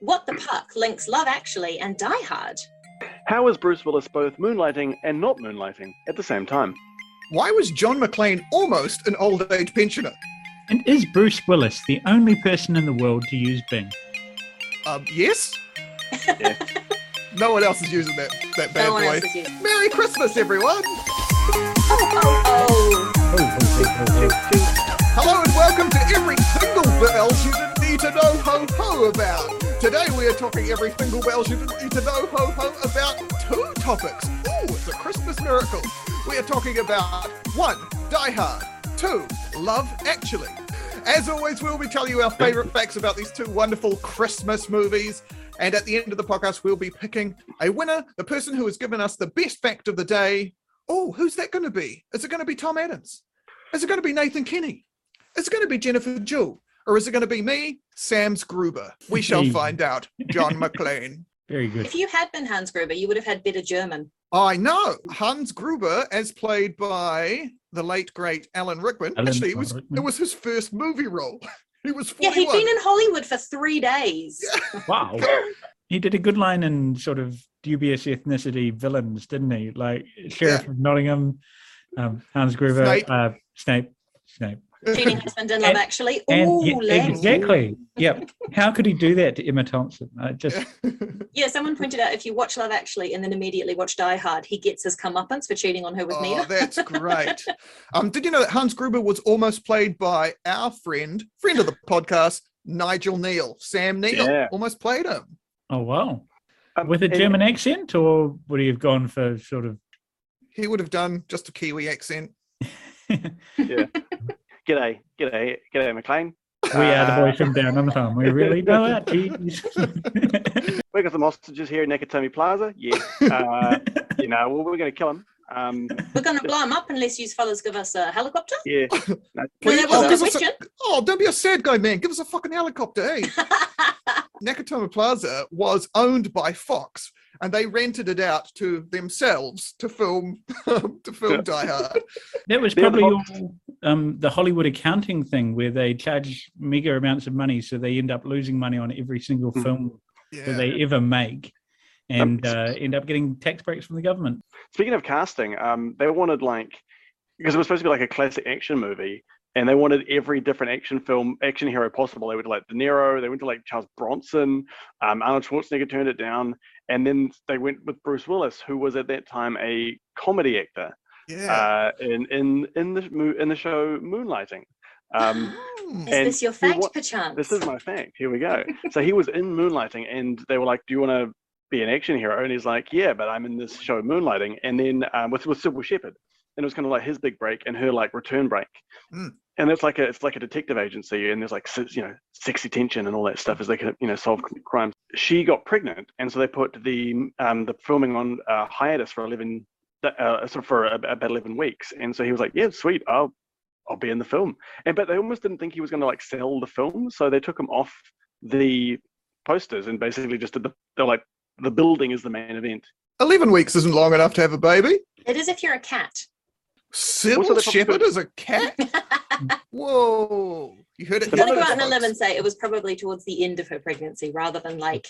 What the Puck links Love Actually and Die Hard. How is Bruce Willis both moonlighting and not moonlighting at the same time? Why was John McClane almost an old age pensioner? And is Bruce Willis the only person in the world to use Bing? Um, yes? Yeah. no one else is using that, that bad No boy. else is using. Merry Christmas, everyone! Oh, oh, Hello and welcome to every single bells you didn't need to know ho ho about. Today we are talking every single bells you didn't need to know ho ho about two topics. Ooh, it's a Christmas miracle. We are talking about one, Die Hard, two, Love Actually. As always, we'll be telling you our favorite facts about these two wonderful Christmas movies. And at the end of the podcast, we'll be picking a winner, the person who has given us the best fact of the day. Oh, who's that going to be? Is it going to be Tom Adams? Is it going to be Nathan Kenny? Is it going to be Jennifer Jewell? Or is it going to be me, Sam Gruber? We shall find out. John McClane. Very good. If you had been Hans Gruber, you would have had better German. I know. Hans Gruber, as played by the late, great Alan Rickman. Alan Actually, it was, Rickman. it was his first movie role. he was Yeah, he'd been in Hollywood for three days. Wow. He did a good line in sort of dubious ethnicity villains, didn't he? Like Sheriff of Nottingham, um, Hans Gruber, Snape. Uh, Snape, Snape. Cheating husband in Love And- Actually. And Ooh, yeah, exactly. Yep. How could he do that to Emma Thompson? I just Yeah, someone pointed out if you watch Love Actually and then immediately watch Die Hard, he gets his comeuppance for cheating on her with oh, Mia. that's great. Um, did you know that Hans Gruber was almost played by our friend, friend of the podcast, Nigel Neal? Sam Neill Yeah. almost played him. oh wow. Um, With a and- German accent, or would he have gone for sort of He would have done just a Kiwi accent. Yeah. G'day, g'day, g'day, McClane. We are the Uh, boys from down on the farm. We really know that. Jeez. We got some hostages here in Nakatomi Plaza. Yeah. Uh, you know, well, we're going to kill them. Um, We're going to blow them up unless you fellas give us a helicopter. yeah. No, No, Please, that oh, wasn't give a us a- oh, don't be a sad guy, man. Give us a fucking helicopter, hey. Nakatomi Plaza was owned by Fox, and they rented it out to themselves to film to film Yeah. Die Hard. That was probably but- all, um, the Hollywood accounting thing where they charge mega amounts of money, so they end up losing money on every single Mhm. film Yeah. that they ever make, and Um, uh, end up getting tax breaks from the government. Speaking of casting, um, they wanted like because it was supposed to be like a classic action movie, and they wanted every different action film, action hero possible. They went to like De Niro, they went to like Charles Bronson, um, Arnold Schwarzenegger turned it down, and then they went with Bruce Willis, who was at that time a comedy actor yeah. uh, in in in the in the show Moonlighting. Um, Hmm. Is and this your fact, wa- perchance? this is my fact. Here we go. so he was in Moonlighting, and they were like, "Do you want to be an action hero?" And he's like, "Yeah, but I'm in this show Moonlighting." And then um, with with Cybill Shepherd, and it was kind of like his big break and her like return break. Mm. And it's like a it's like a detective agency, and there's like you know sexy tension and all that stuff as they can you know solve crimes. She got pregnant, and so they put the um the filming on uh, hiatus for eleven uh, sort of for about eleven weeks. And so he was like, "Yeah, sweet, I'll I'll be in the film." And but they almost didn't think he was going to like sell the film, so they took him off the posters and basically just did the they're like the building is the main event. Eleven weeks isn't long enough to have a baby. It is if you're a cat. Cybill Also, Shepherd is a cat. Whoa! You heard it. If you want to go out on a limb and say it was probably towards the end of her pregnancy rather than like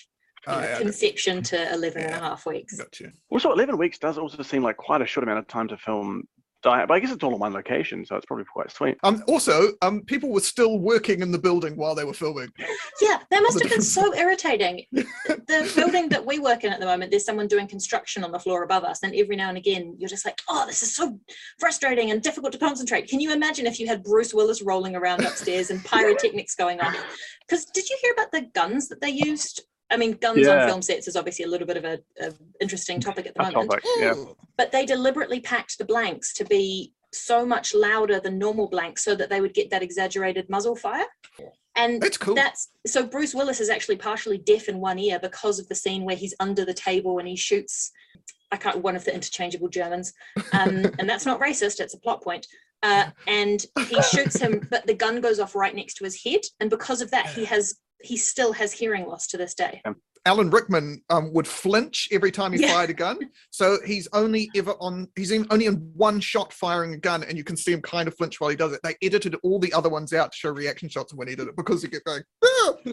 Oh, know, yeah, conception to 11 and a Yeah. half weeks. Gotcha. Also, eleven weeks does also seem like quite a short amount of time to film. Diet, but I guess it's all in one location, so it's probably quite sweet. Um. Also, um, people were still working in the building while they were filming. Yeah, that must have been so irritating. the building that we work in at the moment, there's someone doing construction on the floor above us, and every now and again, you're just like, "Oh, this is so frustrating and difficult to concentrate." Can you imagine if you had Bruce Willis rolling around upstairs and pyrotechnics going on? Because did you hear about the guns that they used? I mean, guns on film sets is obviously a little bit of a, a interesting topic at the A moment. topic, yeah. But they deliberately packed the blanks to be so much louder than normal blanks so that they would get that exaggerated muzzle fire. And That's cool. that's so Bruce Willis is actually partially deaf in one ear because of the scene where he's under the table and he shoots I can't one of the interchangeable Germans. Um, and that's not racist, it's a plot point. Uh, and he shoots him, but the gun goes off right next to his head. And because of that, he has he still has hearing loss to this day. Alan Rickman um, would flinch every time he Yeah. fired a gun. So he's only ever on, he's in, only in one shot firing a gun, and you can see him kind of flinch while he does it. They edited all the other ones out to show reaction shots when he did it because he kept going, "Ah!"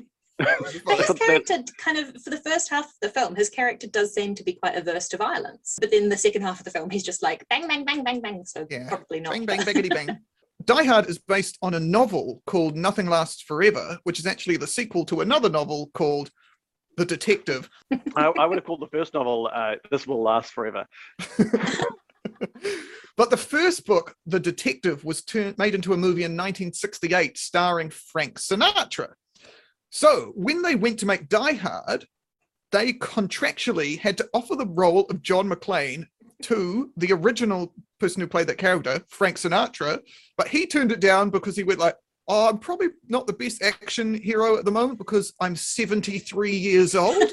But his character kind of for the first half of the film, his character does seem to be quite averse to violence. But then the second half of the film, he's just like bang, bang, bang, bang, bang. So Yeah. probably not. Bang, bang, bangity bang. Die Hard is based on a novel called Nothing Lasts Forever, which is actually the sequel to another novel called The Detective. I, I would have called the first novel uh, "This Will Last Forever." but the first book, The Detective, was turned made into a movie in 1968 starring Frank Sinatra. So when they went to make Die Hard, they contractually had to offer the role of John McClane to the original person who played that character, Frank Sinatra, but he turned it down because he went like, "Oh, I'm probably not the best action hero at the moment because I'm 73 years old."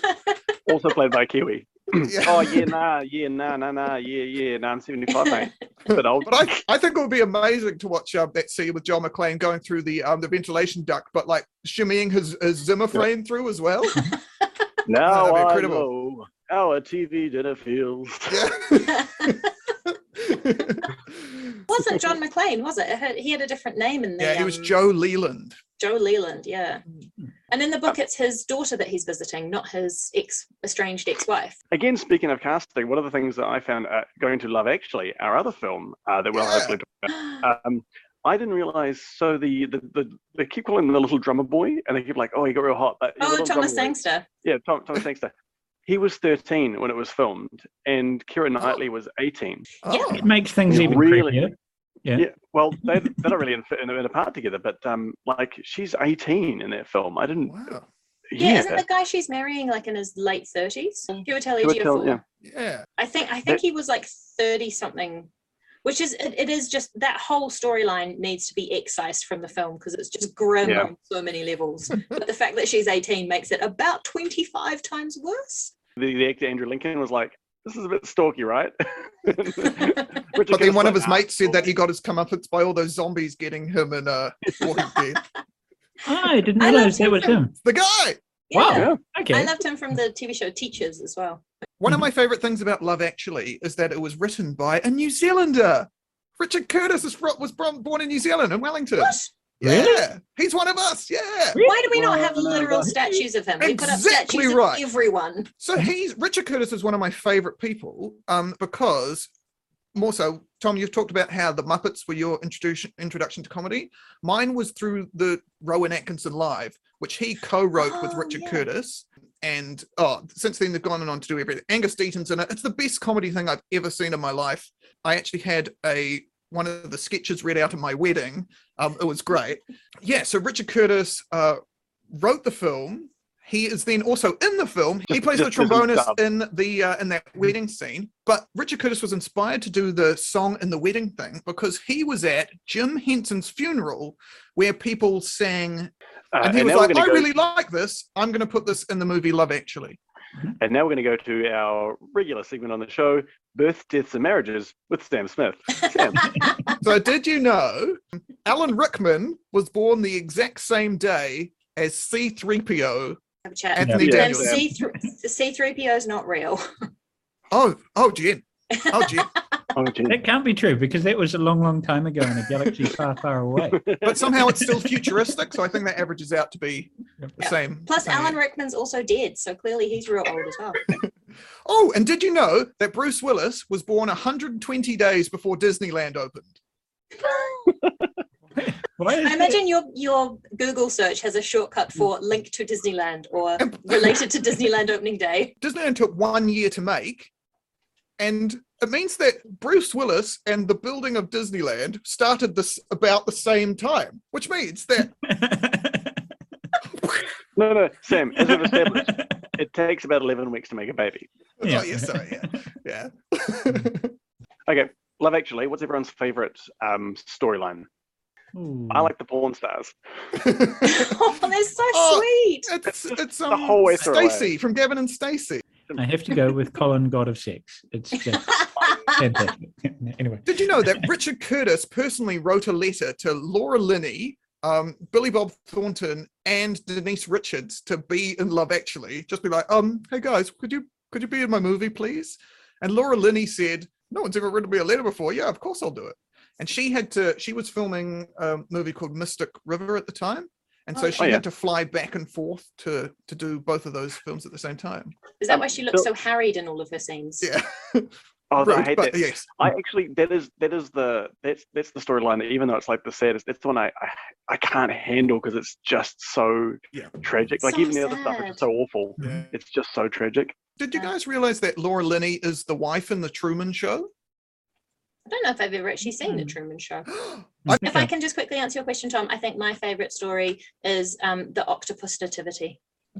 Also played by Kiwi. Yeah. oh yeah, nah, yeah, nah, nah, nah, yeah, yeah, nah. I'm 75, mate. But old. But I, I think it would be amazing to watch um, that scene with John McClane going through the um, the ventilation duct, but like shimmying his, his Zimmer frame through as well. now that'd be I incredible. know how a TV dinner feels. Yeah. Wasn't John McClane, was it? It He had a different name in there. yeah, he was um, Joe Leland. Joe Leland, yeah. Mm. And in the book, it's his daughter that he's visiting, not his ex estranged ex-wife. Again, speaking of casting, one of the things that I found uh, going to Love Actually, our other film uh, that we'll Yeah. hopefully talk about, um, I didn't realize. So the, the the they keep calling him the little drummer boy, and they keep like, oh, he got real hot. But oh, Thomas. Sangster. Yeah, Tom, Thomas Sangster. He was 13 when it was filmed, and Keira Oh. Knightley was 18. Oh, It makes things even Really? creepier. Yeah. Yeah, well, they, they're not really in, in, a- in a part together, but um, like she's 18 in that film. I didn't. wow. Yeah, Yeah, isn't the guy she's marrying like in his late thirties? Chiwetel Chiwetel, Ejiofor. yeah. Yeah. I think I think That- he was like thirty something, which is it, it is just that whole storyline needs to be excised from the film because it's just grim Yeah. on so many levels. but the fact that she's eighteen makes it about twenty five times worse. the, the actor Andrew Lincoln was like, "This is a bit stalky, right?" But then one of his mates said that he got his comeuppance by all those zombies getting him in uh, Walking Dead. Oh, I didn't I realize loved that was him. The guy. Wow. Yeah. Yeah, Okay. I loved him from the TV show Teachers as well. One of my favorite things about Love Actually is that it was written by a New Zealander. Richard Curtis is was born in New Zealand in Wellington. What? Yeah, Really? he's one of us. Yeah. Why do we not have literal statues of him? We put up Exactly statues right. of everyone. So he's Richard Curtis is one of my favorite people um, because more so, Tom, you've talked about how the Muppets were your introduction introduction to comedy. Mine was through the Rowan Atkinson Live, which he co-wrote with Oh, Richard yeah. Curtis. And oh, since then they've gone on to do everything. Angus Deayton's in it. It's the best comedy thing I've ever seen in my life. I actually had a one of the sketches read out at my wedding. Um, it was great. Yeah, so Richard Curtis uh, wrote the film. He is then also in the film. He plays the just trombonist in the uh, in that wedding scene. But Richard Curtis was inspired to do the song in the wedding thing because he was at Jim Henson's funeral where people sang, uh, and he and was like, "I go. really like this. I'm going to put this in the movie Love Actually." And now we're going to go to our regular segment on the show: births, deaths, and marriages with Sam Smith. Sam, So did you know Alan Rickman was born the exact same day as C3PO? Have a chat. Anthony Yeah. And C3PO is not real. Oh, oh, Jen. Oh, Jen. oh, gee. That can't be true because that was a long, long time ago in a galaxy far, far away. But somehow it's still futuristic, so I think that averages out to be the Yeah. same. Plus, same Alan. Rickman's also dead, so clearly he's real old as well. Oh, and did you know that Bruce Willis was born 120 days before Disneyland opened? Why is I imagine your your Google search has a shortcut for link to Disneyland or related to Disneyland opening day. Disneyland took one year to make, and it means that Bruce Willis and the building of Disneyland started this about the same time, which means that that? no, no, Sam. As we've established, it takes about 11 weeks to make a baby. Yeah. oh yeah, sorry, yeah, yeah. Okay, Love Actually. What's everyone's favorite um, storyline? Ooh. I like the porn stars. oh, they're so Oh, sweet. it's it's The um, whole way through Stacey from Gavin and Stacey. I have to go with Colin, God of Sex. It's just fantastic. anyway, Did you know that Richard Curtis personally wrote a letter to Laura Linney, um, Billy Bob Thornton, and Denise Richards to be in Love Actually? Just be like, um, hey guys, could you could you be in my movie, please? And Laura Linney said, no one's ever written me a letter before. Yeah, of course I'll do it. And she had to. She was filming a movie called Mystic River at the time, and so Oh, she yeah. had to fly back and forth to to do both of those films at the same time. Is that Um, why she looks so- so harried in all of her scenes? Yeah, Oh, I hate that. yes, I actually that is that is the that's that's the storyline that even though it's like the saddest, it's the one I I, I can't handle because it's just so Yeah. tragic. Like So even the other stuff is just so awful. Yeah. It's just so tragic. Did you guys realize that Laura Linney is the wife in the Truman Show? I don't know if I've ever actually seen the Hmm. Truman Show. If I can just quickly answer your question, Tom, I think my favorite story is um, the octopus nativity.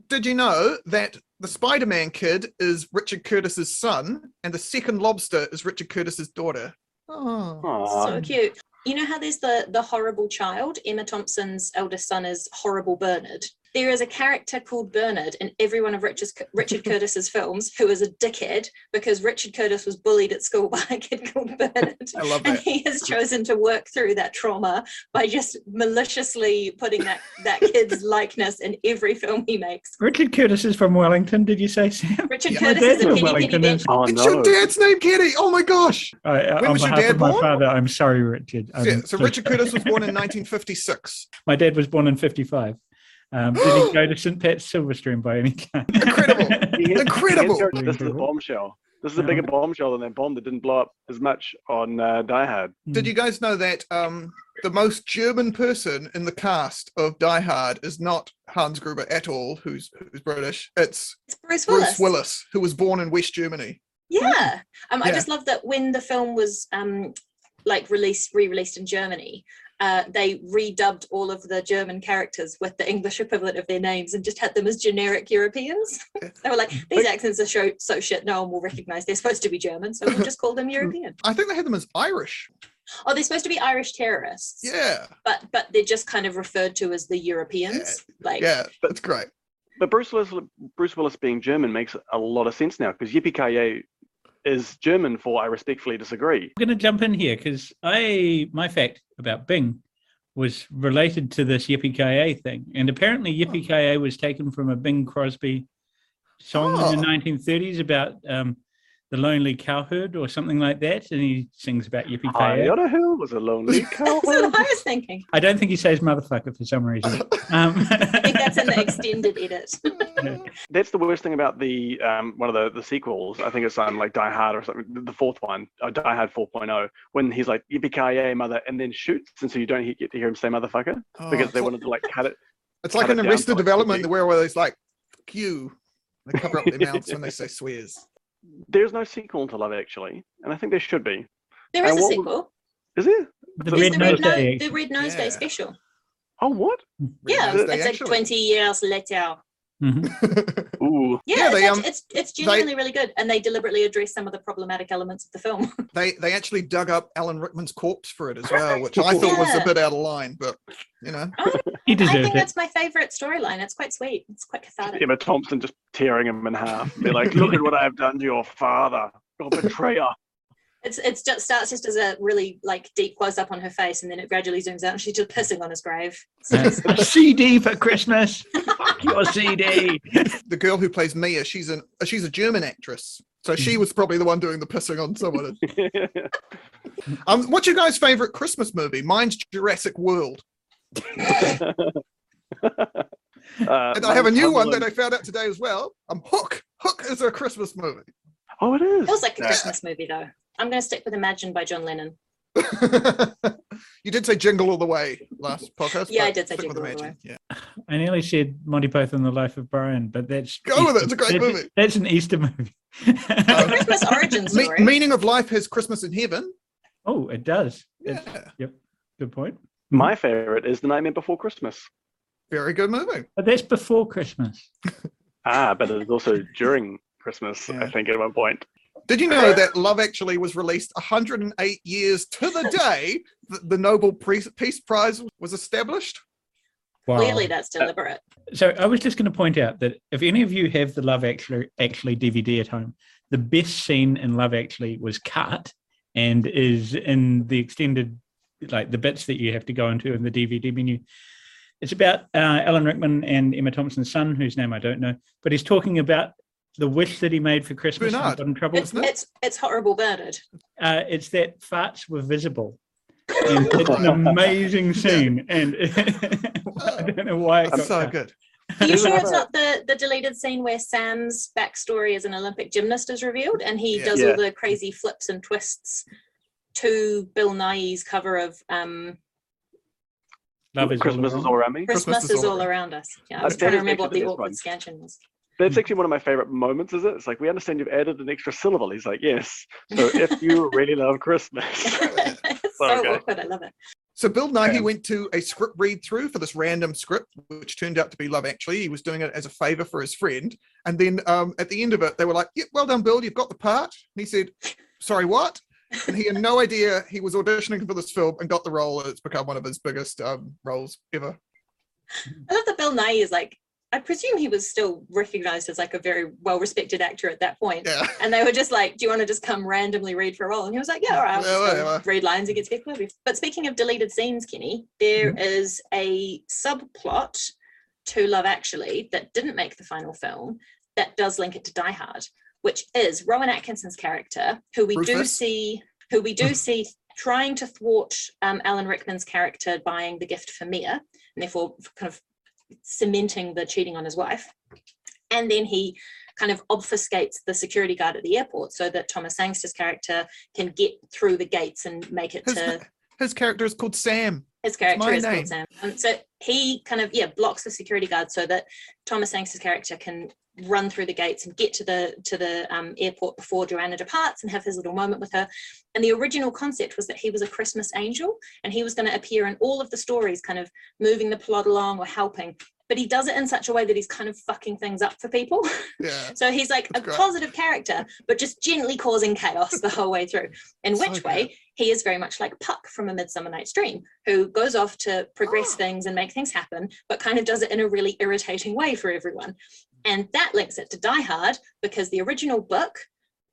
did you know that the Spider-Man kid is Richard Curtis's son, and the second lobster is Richard Curtis's daughter? Oh, Aw. So cute. You know how there's the the horrible child? Emma Thompson's eldest son is horrible Bernard. There is a character called Bernard in every one of Richard's, Richard Curtis's films who is a dickhead because Richard Curtis was bullied at school by a kid called Bernard. I love And he has chosen to work through that trauma by just maliciously putting that, that kid's likeness in every film he makes. Richard Curtis is from Wellington. Did you say, Sam? Richard Yeah. Curtis is from penny penny Wellington. bench. Oh It's your dad's name, Kenny. Oh my gosh. I, I, When on was your behalf dad of my born? father, I'm sorry, Richard. I'm Yeah, so just- Richard Curtis was born in 1956. My dad was born in 55. Um, did he go to St. Pat's Silverstream by any chance? Incredible. Incredible. This is a bombshell. This is a bigger bombshell than that bomb that didn't blow up as much on uh, Die Hard. Did you guys know that um, the most German person in the cast of Die Hard is not Hans Gruber at all, who's who's British. It's It's Bruce Willis. Bruce Willis, who was born in West Germany. Yeah. Um, I Yeah. just love that when the film was um, like released, re-released in Germany, uh, they redubbed all of the German characters with the English equivalent of their names and just had them as generic Europeans. they were like, these accents are so, so shit, no one will recognize they're supposed to be German, so we'll just call them European. I think they had them as Irish. Oh, they're supposed to be Irish terrorists. Yeah, But but they're just kind of referred to as the Europeans. Like yeah, that's great. But Bruce Willis, Bruce Willis being German makes a lot of sense now because Yippee Ki is German for I respectfully disagree. I'm going to jump in here because I my fact about Bing was related to this Yippee Ki thing, and apparently Yippee Ki was taken from a Bing Crosby song in the Oh. 1930s about um, the lonely cowherd or something like that, and he sings about Yippee High Ki. on a hill was a lonely that's what I was thinking. I don't think he says motherfucker for some reason. Um, I think that's in the extended edit. That's the worst thing about the um, one of the, the sequels. I think it's um, like Die Hard or something. The fourth one, uh, Die Hard 4.0, when he's like yippee ki mother, and then shoots, and so you don't he- get to hear him say motherfucker Oh, because it's they wanted to like cut it. It's like cut in it Arrested so Development, quickly. where where it's like, "Fuck you." They cover up their mouths when they say swears. There's no sequel to Love Actually, and I think there should be. There is And a what was- sequel. Is there? the There's There's Red the Nose Red, no- Day. the Red Nose Day special. Oh, what? Yeah, Nose Day, it's like actually. 20 years later. Mhm. Ooh, Yeah, Yeah, it's, they, act- um, it's it's they- genuinely really good, and they deliberately address some of the problematic elements of the film. they they actually dug up Alan Rickman's corpse for it as well, which I thought was a bit out of line, but you know. He I think it. that's my favorite storyline. It's quite sweet. It's quite cathartic. Emma Thompson just tearing him in half. They're like, look at what I've done to your father, your betrayer. It's it's just starts just as a really like deep close up on her face, and then it gradually zooms out, and she's just pissing on his grave. So a CD for Christmas. Fuck your CD. the girl who plays Mia, she's an uh, she's a German actress, so she was probably the one doing the pissing on someone. Um, what's your guys' favorite Christmas movie? Mine's Jurassic World, Uh, and I have a new one that I found out today as well. Um, Hook. Hook is a Christmas movie. Oh, it is. It was like a Yeah. Christmas movie though. I'm going to stick with Imagine by John Lennon. you did say Jingle All the Way last podcast. Yeah, I did say Jingle All the Way. Yeah. I nearly said Monty Python: and The Life of Brian, but that's Go with it, it's a great that's- movie. That's an Easter movie. Um, Christmas origin Me- meaning of life has Christmas in heaven. oh, it does. It's- Yeah, good point. My favorite is The Nightmare Before Christmas. very good movie. But that's before Christmas. Ah, but it's also during Christmas, Yeah. I think, at one point. Did you know that Love Actually was released 108 years to the day that the Nobel Peace Peace Prize was established? Wow. Clearly, that's deliberate. So I was just going to point out that if any of you have the Love Actually Actually DVD at home, the best scene in Love Actually was cut and is in the extended, like the bits that you have to go into in the DVD menu. It's about uh, Alan Rickman and Emma Thompson's son, whose name I don't know, but he's talking about the wish that he made for Christmas and Bernard. got in trouble. It's it's it's horrible, Bernard. Uh, it's that farts were visible. And it's an amazing scene, and I don't know why it got That's so cut. good. Are you sure it's not the, the deleted scene where Sam's backstory as an Olympic gymnast is revealed and he Yeah. does Yeah. all the crazy flips and twists to Bill Nighy's cover of um, Love is all Christmas is all around me. Christmas, is all around us. Yeah, I Uh, was trying to remember what the actually- awkward scansion was. That's actually one of my favorite moments, is it? It's like we understand you've added an extra syllable. He's like, yes. So if you really love Christmas, it's so Okay. awkward. I love it. So Bill Nighy Yeah. went to a script read through for this random script, which turned out to be Love Actually. He was doing it as a favor for his friend, and then um, at the end of it, they were like, "Yeah, well done, Bill. You've got the part." And he said, "Sorry, what?" And he had no idea he was auditioning for this film and got the role. and It's become one of his biggest um, roles ever. I love that Bill Nighy is like, I presume he was still recognized as like a very well respected actor at that point. Yeah. And they were just like, Do you want to just come randomly read for a role? And he was like, Yeah, all right, I'll Yeah, whatever. read lines and get sketch. But speaking of deleted scenes, Kenny, there Mm-hmm. is a subplot to Love Actually that didn't make the final film that does link it to Die Hard, which is Rowan Atkinson's character, who we do see, who we do see trying to thwart um, Alan Rickman's character buying the gift for Mia, and therefore kind of cementing the cheating on his wife. And then he kind of obfuscates the security guard at the airport so that Thomas Sangster's character can get through the gates and make it His, to his character is called Sam. his character is name. called Sam. Um, so he kind of yeah blocks the security guard so that Thomas Sangster's character can run through the gates and get to the to the um, airport before Joanna departs and have his little moment with her. And the original concept was that he was a Christmas angel and he was going to appear in all of the stories, kind of moving the plot along or helping. But he does it in such a way that he's kind of fucking things up for people. Yeah. So he's like That's a great. positive character, but just gently causing chaos the whole way through. In So which good. way he is very much like Puck from A Midsummer Night's Dream, who goes off to progress Oh. things and make things happen, but kind of does it in a really irritating way for everyone. And that links it to Die Hard because the original book,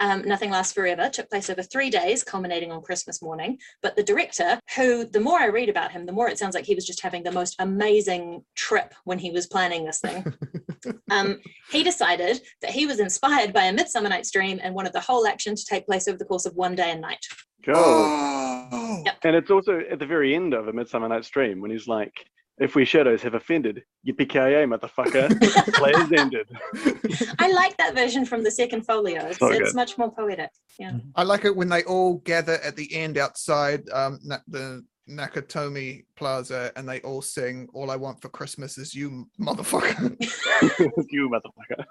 um, Nothing Lasts Forever, took place over three days, culminating on Christmas morning. But the director, who the more I read about him, the more it sounds like he was just having the most amazing trip when he was planning this thing. um, he decided that he was inspired by A Midsummer Night's Dream and wanted the whole action to take place over the course of one day and night. go. Oh. Yep. And it's also at the very end of A Midsummer Night's Dream when he's like, if we shadows have offended, yippee-ki-yay, motherfucker, players ended. I like that version from the second folio. It's, So it's much more poetic. Yeah. I like it when they all gather at the end outside um, the Nakatomi Plaza and they all sing "All I Want for Christmas Is You, motherfucker." you motherfucker.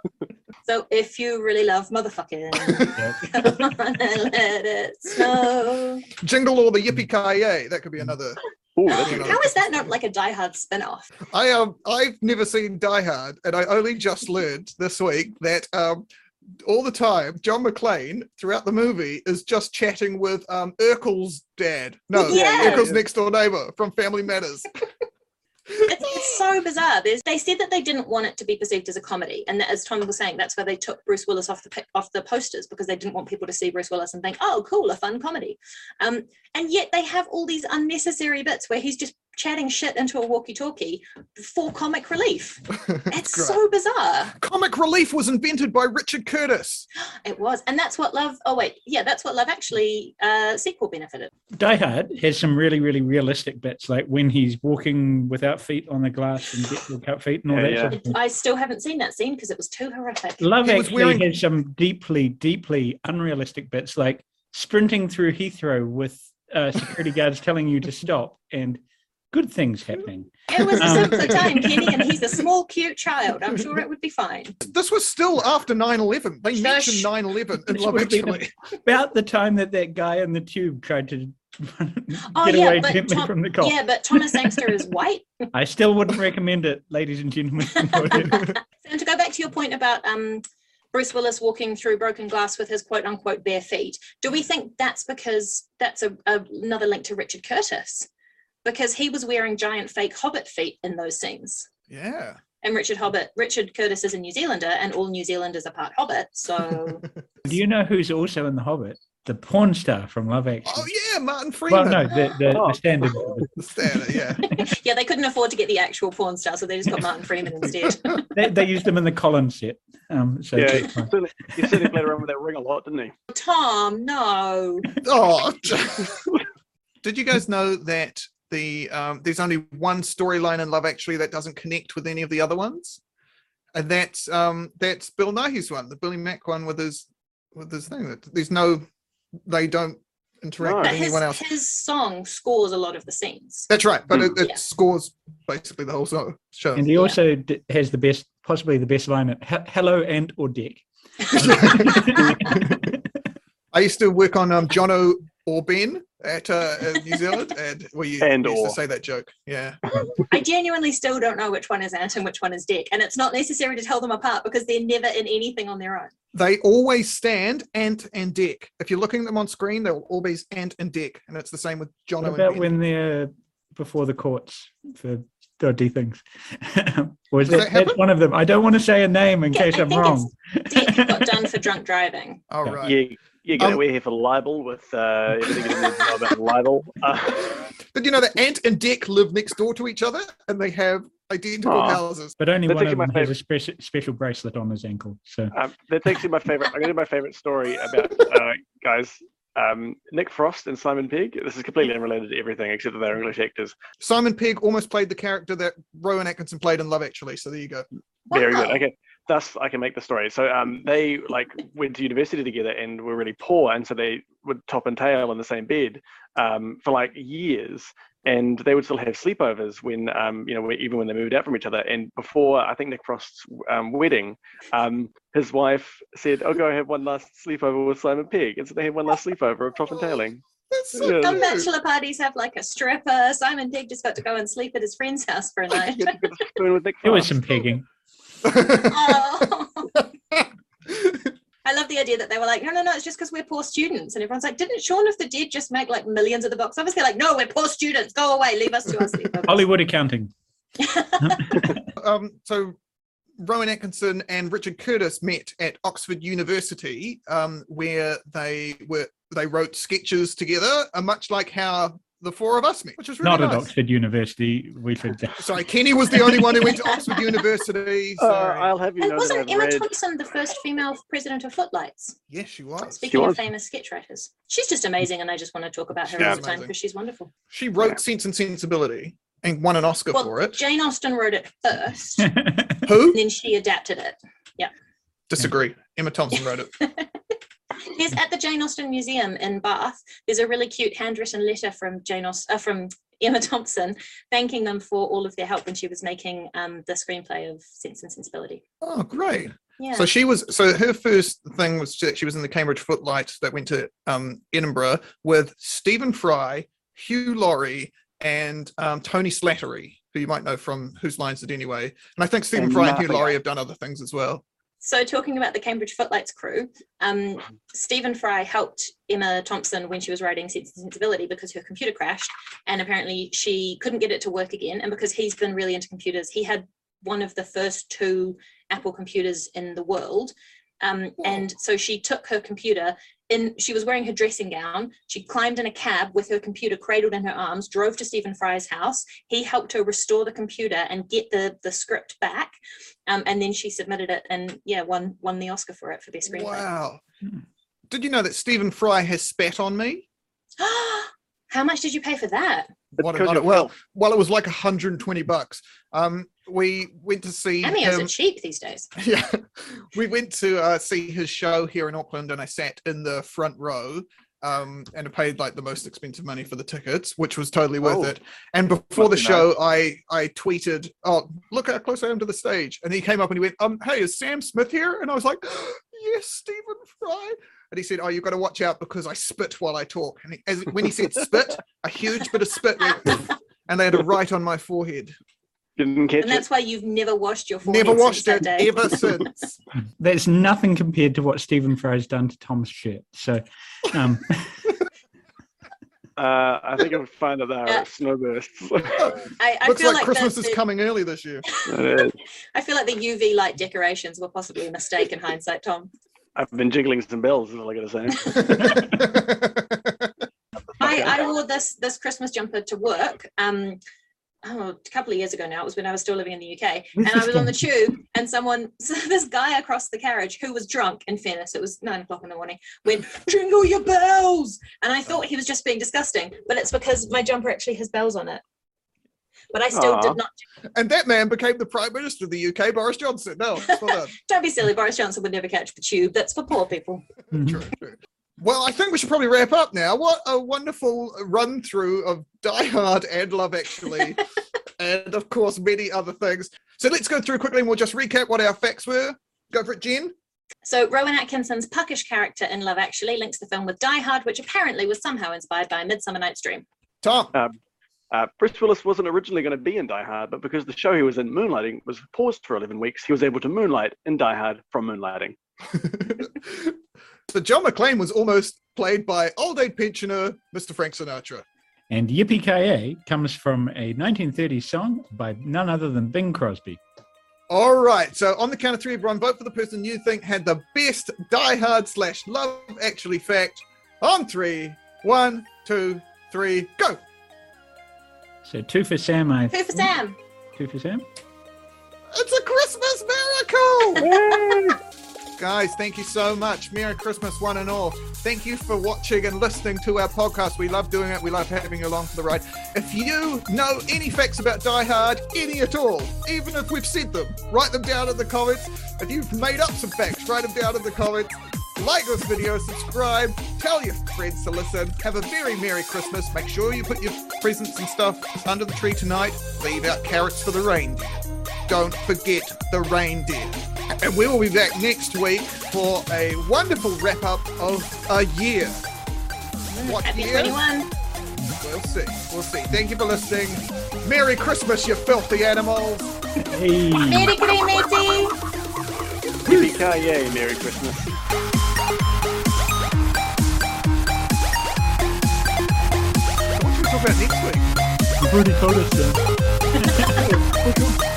So if you really love motherfucking, come on and let it snow. Jingle all the yippee ki yay. That could be another. Oh, that's You good. know. How is that not like a Die Hard spin-off? I um I've never seen Die Hard, and I only just learned this week that um all the time John McClane throughout the movie is just chatting with um Urkel's dad. No, Yeah. Urkel's next door neighbor from Family Matters. It's, so bizarre. There's, they said that they didn't want it to be perceived as a comedy, and that, as Tom was saying, that's why they took Bruce Willis off the off the posters because they didn't want people to see Bruce Willis and think, "Oh, cool, a fun comedy." Um, and yet they have all these unnecessary bits where he's just chatting shit into a walkie-talkie for comic relief. It's so bizarre. Comic relief was invented by Richard Curtis. It was, and that's what Love. Oh wait, yeah, that's what Love actually uh, sequel benefited. Die Hard has some really, really realistic bits, like when he's walking without feet on the glass and get without feet and all Yeah, that yeah. sort of thing. I still haven't seen that scene because it was too horrific. Love He was actually wearing- has some deeply, deeply unrealistic bits, like sprinting through Heathrow with uh, security guards telling you to stop and good things happening. It was a Um, simpler time, Kenny, and he's a small, cute child. I'm sure it would be fine. This was still after 9-11. They Shush. mentioned 9-11 in Love would have been a- Actually. About the time that that guy in the tube tried to Oh, get yeah, away but Tom- from the cop. Yeah, but Thomas Sangster is white. I still wouldn't recommend it, ladies and gentlemen. And to go back to your point about um, Bruce Willis walking through broken glass with his quote unquote bare feet, do we think that's because that's a, a- another link to Richard Curtis? Because he was wearing giant fake hobbit feet in those scenes. yeah. And Richard Hobbit, Richard Curtis is a New Zealander, and all New Zealanders are part Hobbit. So Do you know who's also in The Hobbit? The porn star from Love Actually. Oh yeah, Martin Freeman. well, Freeman. no, the, the, Oh. the standard. The standard, yeah. yeah, they couldn't afford to get the actual porn star, so they just got Martin Freeman instead. they, they used them in the Collins set. Um, so Yeah, that's he fine. certainly, he certainly played around with that ring a lot, didn't he? Tom, no. Oh, Did you guys know that the um, there's only one storyline in Love Actually that doesn't connect with any of the other ones, and that's um, that's Bill Nighy's one, the Billy Mack one with his with his thing. That there's no, they don't interact No. with But his, anyone else. his song scores a lot of the scenes. That's right, but Hmm. it, it Yeah. scores basically the whole so- show. And he Yeah. also d- has the best, possibly the best line at "Hello and or Dec." I used to work on um, Jono or Ben at uh, New Zealand, and we And used or. to say that joke. Yeah, I genuinely still don't know which one is Ant and which one is Dec. And it's not necessary to tell them apart because they're never in anything on their own. they always stand Ant and Dec. If you're looking at them on screen, they'll always Ant and Dec, and it's the same with John. What and about Ben. when they're before the courts for dodgy things? or is Does that, that that's one of them? I don't want to say a name in Yeah, case I I'm think wrong. Dec got done for drunk driving. All Yeah. right. Yeah, yeah, get Um, away here for libel with uh, everything you to know about libel. Uh, But you know that Ant and Dec live next door to each other, and they have identical Aw. houses. But only That's one of actually my them has a special, special bracelet on his ankle. So um, that's actually my favorite. I'm going to do my favorite story about uh, guys. Um, Nick Frost and Simon Pegg. This is completely unrelated to everything except that they're English actors. Simon Pegg almost played the character that Rowan Atkinson played in Love Actually. So there you go. Very good. Okay, thus I can make the story. So um, they like went to university together and were really poor, and so they would top and tail in the same bed um, for like years. And they would still have sleepovers when, um, you know, even when they moved out from each other. And before I think Nick Frost's um, wedding, um, his wife said, "I'll go have one last sleepover with Simon Pegg," and so they had one last sleepover of top and tailing. That's so Yeah. Some bachelor parties have like a stripper. Simon Pegg just got to go and sleep at his friend's house for a night. You get to spoon with Nick there was some pegging. Oh. I love the idea that they were like, no, no, no, it's just because we're poor students. And everyone's like, didn't Shaun of the Dead just make like millions at the box office? They're like, no, we're poor students. Go away. Leave us to our sleepovers. Hollywood accounting. um, so Rowan Atkinson and Richard Curtis met at Oxford University, um, where they were they wrote sketches together, uh, much like how the four of us met, which is really Not nice. at Oxford University. We should. Sorry, Kenny was the only one who went to Oxford University. Uh, Sorry. I'll have you and know wasn't I've Emma read. Thompson the first female president of Footlights? yes, she was. Speaking was. of famous sketch writers, she's just amazing, and I just want to talk about her She all the time because she's wonderful. She wrote Yeah. Sense and Sensibility and won an Oscar Well, for it. Jane Austen wrote it first, and Who? then she adapted it. Yeah. Disagree. Emma Thompson wrote it. There's at the Jane Austen Museum in Bath. There's a really cute handwritten letter from Jane Austen, uh, from Emma Thompson, thanking them for all of their help when she was making um, the screenplay of Sense and Sensibility. Oh, great. Yeah. So she was. So her first thing was that she was in the Cambridge Footlights that went to um, Edinburgh with Stephen Fry, Hugh Laurie, and um, Tony Slattery, who you might know from Whose Lines It Anyway. And I think Stephen And Fry and Hugh Laurie have done other things as well. So, talking about the Cambridge Footlights crew, um, Stephen Fry helped Emma Thompson when she was writing Sense and Sensibility because her computer crashed, and apparently she couldn't get it to work again. And because he's been really into computers, he had one of the first two Apple computers in the world. Um, and so she took her computer in, she was wearing her dressing gown. She climbed in a cab with her computer cradled in her arms, drove to Stephen Fry's house. He helped her restore the computer and get the, the script back. Um, and then she submitted it and yeah, won won the Oscar for it for best screenplay. Wow. Hmm. Did you know that Stephen Fry has spat on me? How much did you pay for that? What a- because a- well, well, it was like 120 bucks. Um, we went to see Cameos him. are cheap these days. yeah we went to uh, see his show here in auckland and i sat in the front row um, and I paid like the most expensive money for the tickets, which was totally worth Oh. it. And before the Must be show, I I tweeted, "Oh, look how close I am to the stage!" And he came up and he went, "Um, hey, is Sam Smith here?" And I was like, "Yes, Stephen Fry." And he said, "Oh, you've got to watch out because I spit while I talk." And he, as when he said spit, a huge bit of spit went, and they had a right on my forehead. Didn't catch And it. that's why you've never washed your forehead Never since washed that it day. ever since. There's nothing compared to what Stephen Fry's done to Tom's shirt. So, um, Uh, I think I would find that there Yeah. are snowbursts. I, I Looks feel like like, Christmas the, is the- coming early this year. I feel like the UV light decorations were possibly a mistake in hindsight, Tom. I've been jingling some bells, is all I gotta say. I, I wore this this Christmas jumper to work. Um, oh, a couple of years ago now. It was when I was still living in the UK, and I was on the tube, and someone, so this guy across the carriage who was drunk. In fairness, it was nine o'clock in the morning. Went jingle your bells, and I thought he was just being disgusting, but it's because my jumper actually has bells on it. But I still Aw. did not. And that man became the Prime Minister of the UK, Boris Johnson. No, well. Don't be silly. Boris Johnson would never catch the tube. That's for poor people. True, true. Well, I think we should probably wrap up now. What a wonderful run through of Die Hard and Love Actually, and of course, many other things. So let's go through quickly and we'll just recap what our facts were. Go for it, Jen. So Rowan Atkinson's puckish character in Love Actually links the film with Die Hard, which apparently was somehow inspired by A Midsummer Night's Dream. Tom. Um, Uh, Bruce Willis wasn't originally going to be in Die Hard, but because the show he was in, Moonlighting, was paused for 11 weeks, he was able to moonlight in Die Hard from Moonlighting. so John McClane was almost played by old age pensioner Mr. Frank Sinatra. And Yippee Ki comes from a 1930s song by none other than Bing Crosby. All right. So on the count of three, everyone vote for the person you think had the best Die Hard slash Love Actually fact. On three, one, two, three, go. So two for Sam, I Two for Sam? Two for Sam. It's a Christmas miracle! Guys, thank you so much. Merry Christmas, one and all. Thank you for watching and listening to our podcast. We love doing it. We love having you along for the ride. If you know any facts about Die Hard, any at all, even if we've said them, write them down in the comments. If you've made up some facts, write them down in the comments. Like this video, subscribe, tell your friends to listen. Have a very Merry Christmas. Make sure you put your presents and stuff under the tree tonight. Leave out carrots for the reindeer don't forget the reindeer. And we will be back next week for a wonderful wrap up of a year. What Happy year? 21. We'll see. We'll see. Thank you for listening. Merry Christmas, you filthy animals. Hey. Merry Christmas. Yippee-ki-yay, Merry Christmas. About next week? You've already told us that.